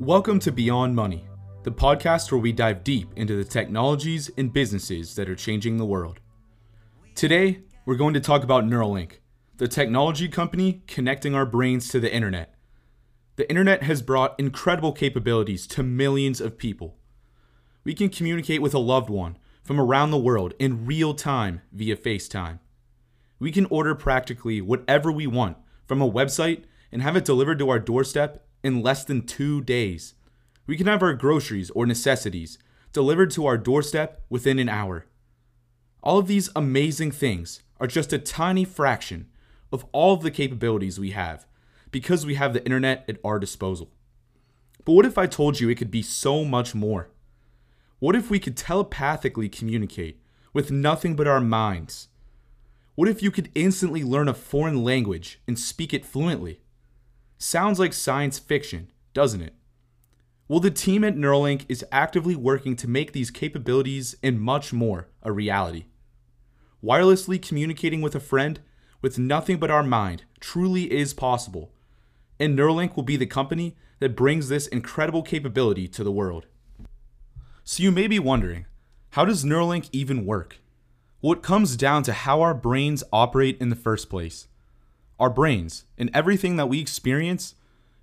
Welcome to Beyond Money, the podcast where we dive deep into the technologies and businesses that are changing the world. Today, we're going to talk about Neuralink, the technology company connecting our brains to the internet. The internet has brought incredible capabilities to millions of people. We can communicate with a loved one from around the world in real time via FaceTime. We can order practically whatever we want from a website and have it delivered to our doorstep in less than two days. We can have our groceries or necessities delivered to our doorstep within an hour. All of these amazing things are just a tiny fraction of all of the capabilities we have because we have the internet at our disposal. But what if I told you it could be so much more? What if we could telepathically communicate with nothing but our minds? What if you could instantly learn a foreign language and speak it fluently? Sounds like science fiction, doesn't it? Well, the team at Neuralink is actively working to make these capabilities and much more a reality. Wirelessly communicating with a friend with nothing but our mind truly is possible, and Neuralink will be the company that brings this incredible capability to the world. So, you may be wondering how does Neuralink even work? Well, it comes down to how our brains operate in the first place. Our brains and everything that we experience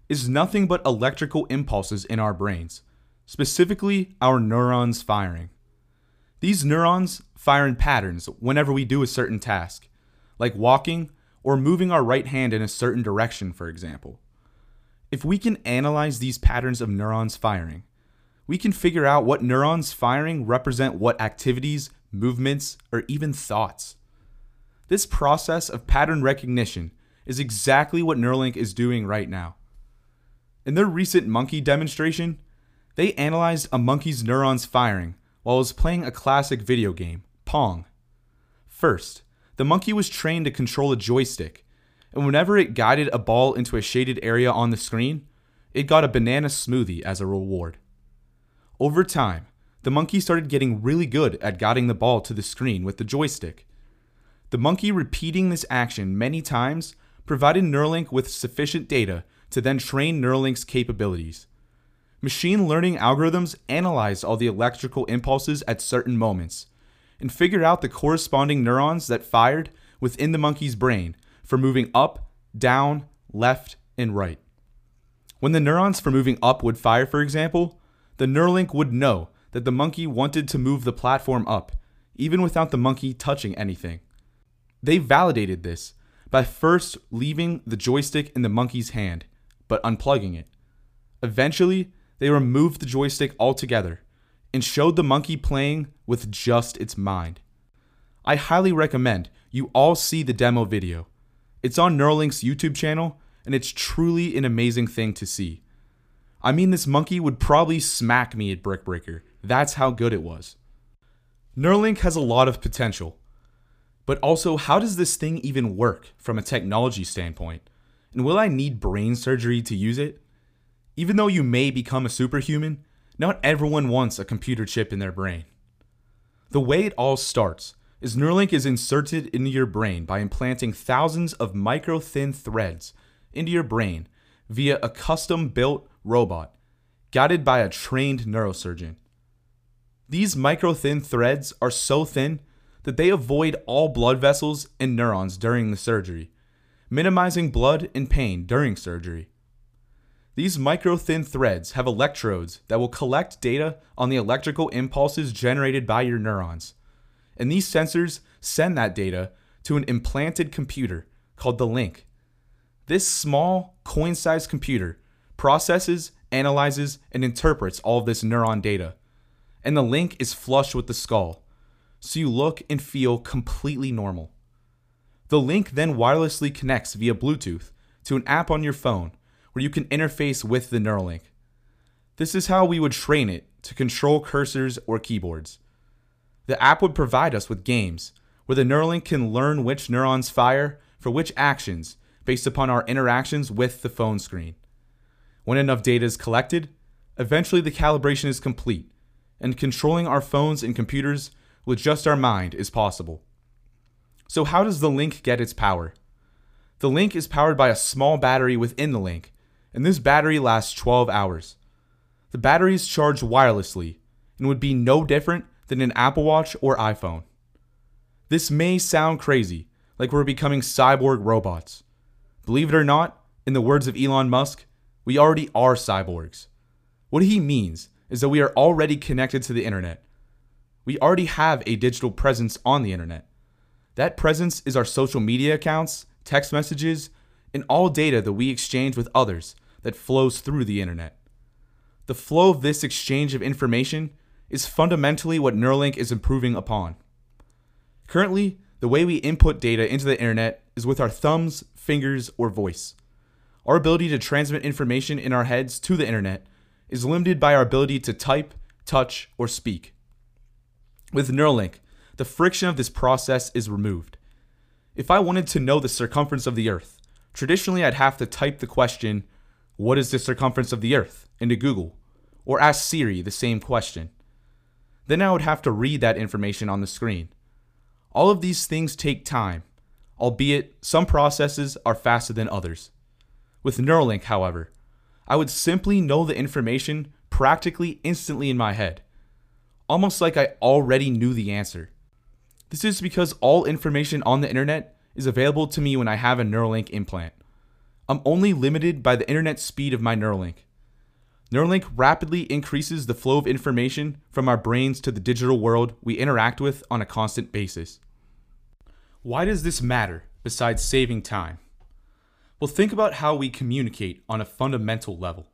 is nothing but electrical impulses in our brains, specifically our neurons firing. These neurons fire in patterns whenever we do a certain task, like walking or moving our right hand in a certain direction, for example. If we can analyze these patterns of neurons firing, we can figure out what neurons firing represent what activities, movements, or even thoughts. This process of pattern recognition is exactly what Neuralink is doing right now. In their recent monkey demonstration, they analyzed a monkey's neurons firing while it was playing a classic video game, Pong. First, the monkey was trained to control a joystick, and whenever it guided a ball into a shaded area on the screen, it got a banana smoothie as a reward. Over time, the monkey started getting really good at guiding the ball to the screen with the joystick. The monkey repeating this action many times provided Neuralink with sufficient data to then train Neuralink's capabilities. Machine learning algorithms analyzed all the electrical impulses at certain moments and figured out the corresponding neurons that fired within the monkey's brain for moving up, down, left, and right. When the neurons for moving up would fire, for example, the Neuralink would know that the monkey wanted to move the platform up, even without the monkey touching anything. They validated this by first leaving the joystick in the monkey's hand, but unplugging it. Eventually, they removed the joystick altogether and showed the monkey playing with just its mind. I highly recommend you all see the demo video. It's on Neuralink's YouTube channel, and it's truly an amazing thing to see. I mean, this monkey would probably smack me at Brick Breaker. That's how good it was. Neuralink has a lot of potential, but also, how does this thing even work from a technology standpoint? And will I need brain surgery to use it? Even though you may become a superhuman, not everyone wants a computer chip in their brain. The way it all starts is Neuralink is inserted into your brain by implanting thousands of micro thin threads into your brain via a custom built robot guided by a trained neurosurgeon. These micro thin threads are so thin that they avoid all blood vessels and neurons during the surgery, minimizing blood and pain during surgery. These micro thin threads have electrodes that will collect data on the electrical impulses generated by your neurons. And these sensors send that data to an implanted computer called the Link. This small, coin sized computer processes, analyzes, and interprets all of this neuron data. And the Link is flush with the skull, so you look and feel completely normal. The link then wirelessly connects via Bluetooth to an app on your phone where you can interface with the Neuralink. This is how we would train it to control cursors or keyboards. The app would provide us with games where the Neuralink can learn which neurons fire for which actions based upon our interactions with the phone screen. When enough data is collected, eventually the calibration is complete, and controlling our phones and computers with just our mind is possible. So, how does the Link get its power? The Link is powered by a small battery within the Link, and this battery lasts 12 hours. The battery is charged wirelessly and would be no different than an Apple Watch or iPhone. This may sound crazy, like we're becoming cyborg robots. Believe it or not, in the words of Elon Musk, we already are cyborgs. What he means is that we are already connected to the internet. We already have a digital presence on the internet. That presence is our social media accounts, text messages, and all data that we exchange with others that flows through the internet. The flow of this exchange of information is fundamentally what Neuralink is improving upon. Currently, the way we input data into the internet is with our thumbs, fingers, or voice. Our ability to transmit information in our heads to the internet is limited by our ability to type, touch, or speak. With Neuralink, the friction of this process is removed. If I wanted to know the circumference of the Earth, traditionally I'd have to type the question, What is the circumference of the Earth? into Google, or ask Siri the same question. Then I would have to read that information on the screen. All of these things take time, albeit some processes are faster than others. With Neuralink, however, I would simply know the information practically instantly in my head, almost like I already knew the answer. This is because all information on the internet is available to me when I have a Neuralink implant. I'm only limited by the internet speed of my Neuralink. Neuralink rapidly increases the flow of information from our brains to the digital world we interact with on a constant basis. Why does this matter besides saving time? Well, think about how we communicate on a fundamental level.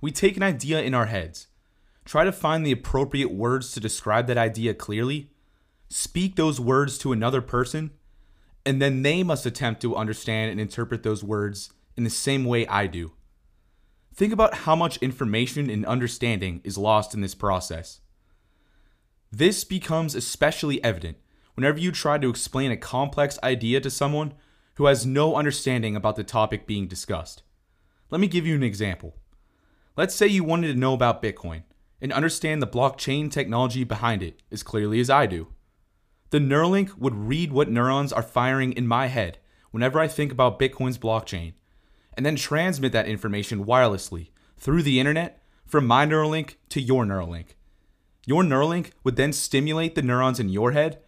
We take an idea in our heads, try to find the appropriate words to describe that idea clearly, speak those words to another person, and then they must attempt to understand and interpret those words in the same way I do. Think about how much information and understanding is lost in this process. This becomes especially evident whenever you try to explain a complex idea to someone who has no understanding about the topic being discussed. Let me give you an example. Let's say you wanted to know about Bitcoin and understand the blockchain technology behind it as clearly as I do. The Neuralink would read what neurons are firing in my head whenever I think about Bitcoin's blockchain and then transmit that information wirelessly through the internet from my Neuralink to your Neuralink. Your Neuralink would then stimulate the neurons in your head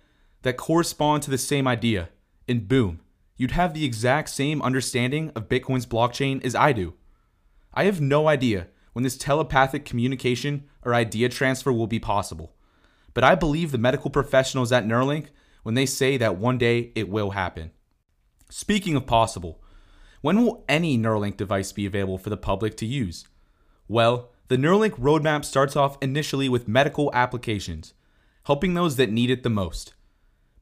that correspond to the same idea, and boom, you'd have the exact same understanding of Bitcoin's blockchain as I do. I have no idea when this telepathic communication or idea transfer will be possible, but I believe the medical professionals at Neuralink when they say that one day it will happen. Speaking of possible, when will any Neuralink device be available for the public to use? Well, the Neuralink roadmap starts off initially with medical applications, helping those that need it the most.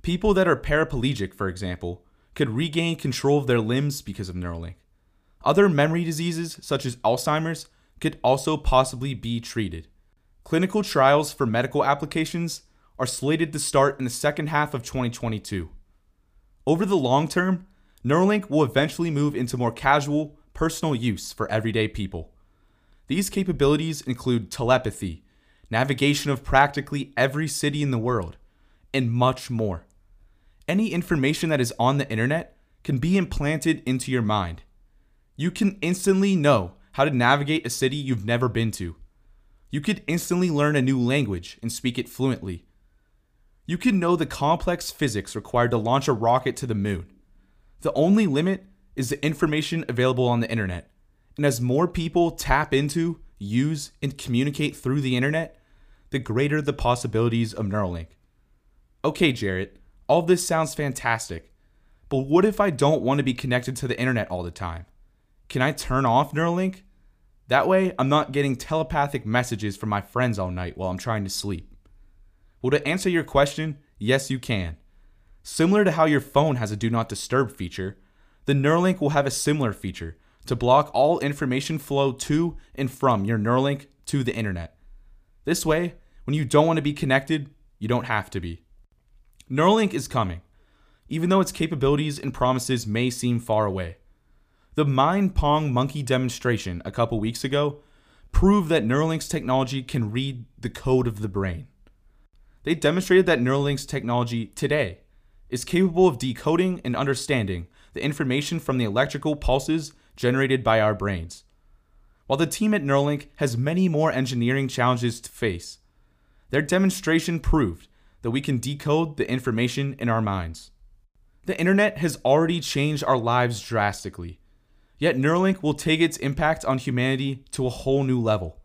People that are paraplegic, for example, could regain control of their limbs because of Neuralink. Other memory diseases, such as Alzheimer's, could also possibly be treated. Clinical trials for medical applications are slated to start in the second half of 2022. Over the long term, Neuralink will eventually move into more casual, personal use for everyday people. These capabilities include telepathy, navigation of practically every city in the world, and much more. Any information that is on the internet can be implanted into your mind. You can instantly know how to navigate a city you've never been to. You could instantly learn a new language and speak it fluently. You could know the complex physics required to launch a rocket to the moon. The only limit is the information available on the internet. And as more people tap into, use, and communicate through the internet, the greater the possibilities of Neuralink. Okay, Jarrett, all this sounds fantastic. But what if I don't want to be connected to the internet all the time? Can I turn off Neuralink? That way, I'm not getting telepathic messages from my friends all night while I'm trying to sleep. Well, to answer your question, yes, you can. Similar to how your phone has a do not disturb feature, the Neuralink will have a similar feature to block all information flow to and from your Neuralink to the internet. This way, when you don't want to be connected, you don't have to be. Neuralink is coming, even though its capabilities and promises may seem far away. The Mind Pong monkey demonstration a couple weeks ago proved that Neuralink's technology can read the code of the brain. They demonstrated that Neuralink's technology today is capable of decoding and understanding the information from the electrical pulses generated by our brains. while the team at Neuralink has many more engineering challenges to face. Their demonstration proved that we can decode the information in our minds. The internet has already changed our lives drastically, yet Neuralink will take its impact on humanity to a whole new level.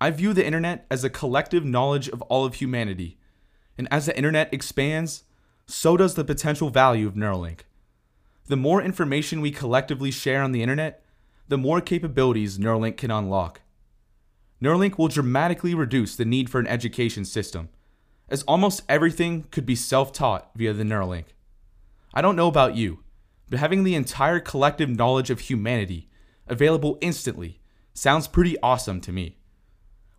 I view the internet as a collective knowledge of all of humanity, and as the internet expands, so does the potential value of Neuralink. The more information we collectively share on the internet, the more capabilities Neuralink can unlock. Neuralink will dramatically reduce the need for an education system, as almost everything could be self taught via the Neuralink. I don't know about you, but having the entire collective knowledge of humanity available instantly sounds pretty awesome to me.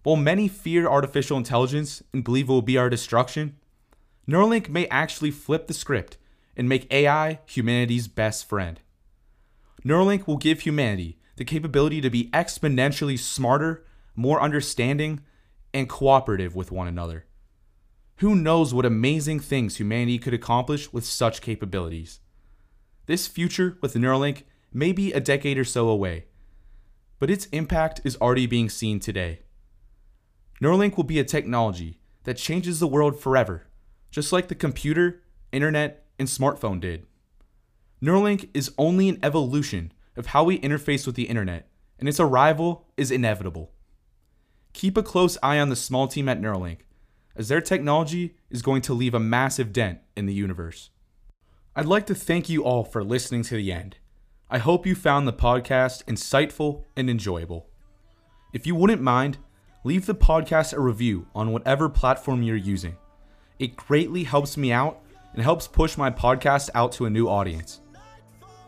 While many fear artificial intelligence and believe it will be our destruction, Neuralink may actually flip the script and make AI humanity's best friend. Neuralink will give humanity the capability to be exponentially smarter, more understanding, and cooperative with one another. Who knows what amazing things humanity could accomplish with such capabilities? This future with Neuralink may be a decade or so away, but its impact is already being seen today. Neuralink will be a technology that changes the world forever, just like the computer, internet, and smartphone did. Neuralink is only an evolution of how we interface with the internet, and its arrival is inevitable. Keep a close eye on the small team at Neuralink as their technology is going to leave a massive dent in the universe. I'd like to thank you all for listening to the end. I hope you found the podcast insightful and enjoyable. If you wouldn't mind, leave the podcast a review on whatever platform you're using. It greatly helps me out and helps push my podcast out to a new audience.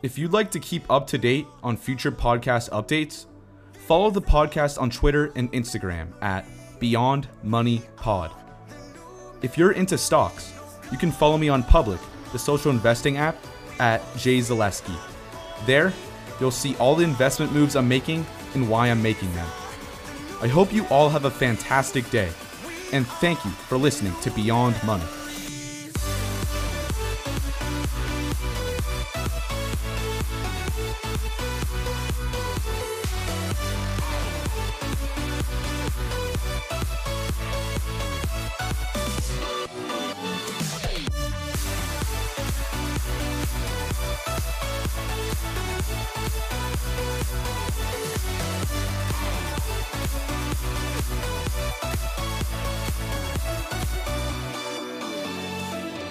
If you'd like to keep up to date on future podcast updates, follow the podcast on Twitter and Instagram at Beyond Money Pod. If you're into stocks, you can follow me on Public, the social investing app, at Jay Zaleski. There, you'll see all the investment moves I'm making and why I'm making them. I hope you all have a fantastic day, and thank you for listening to Beyond Money.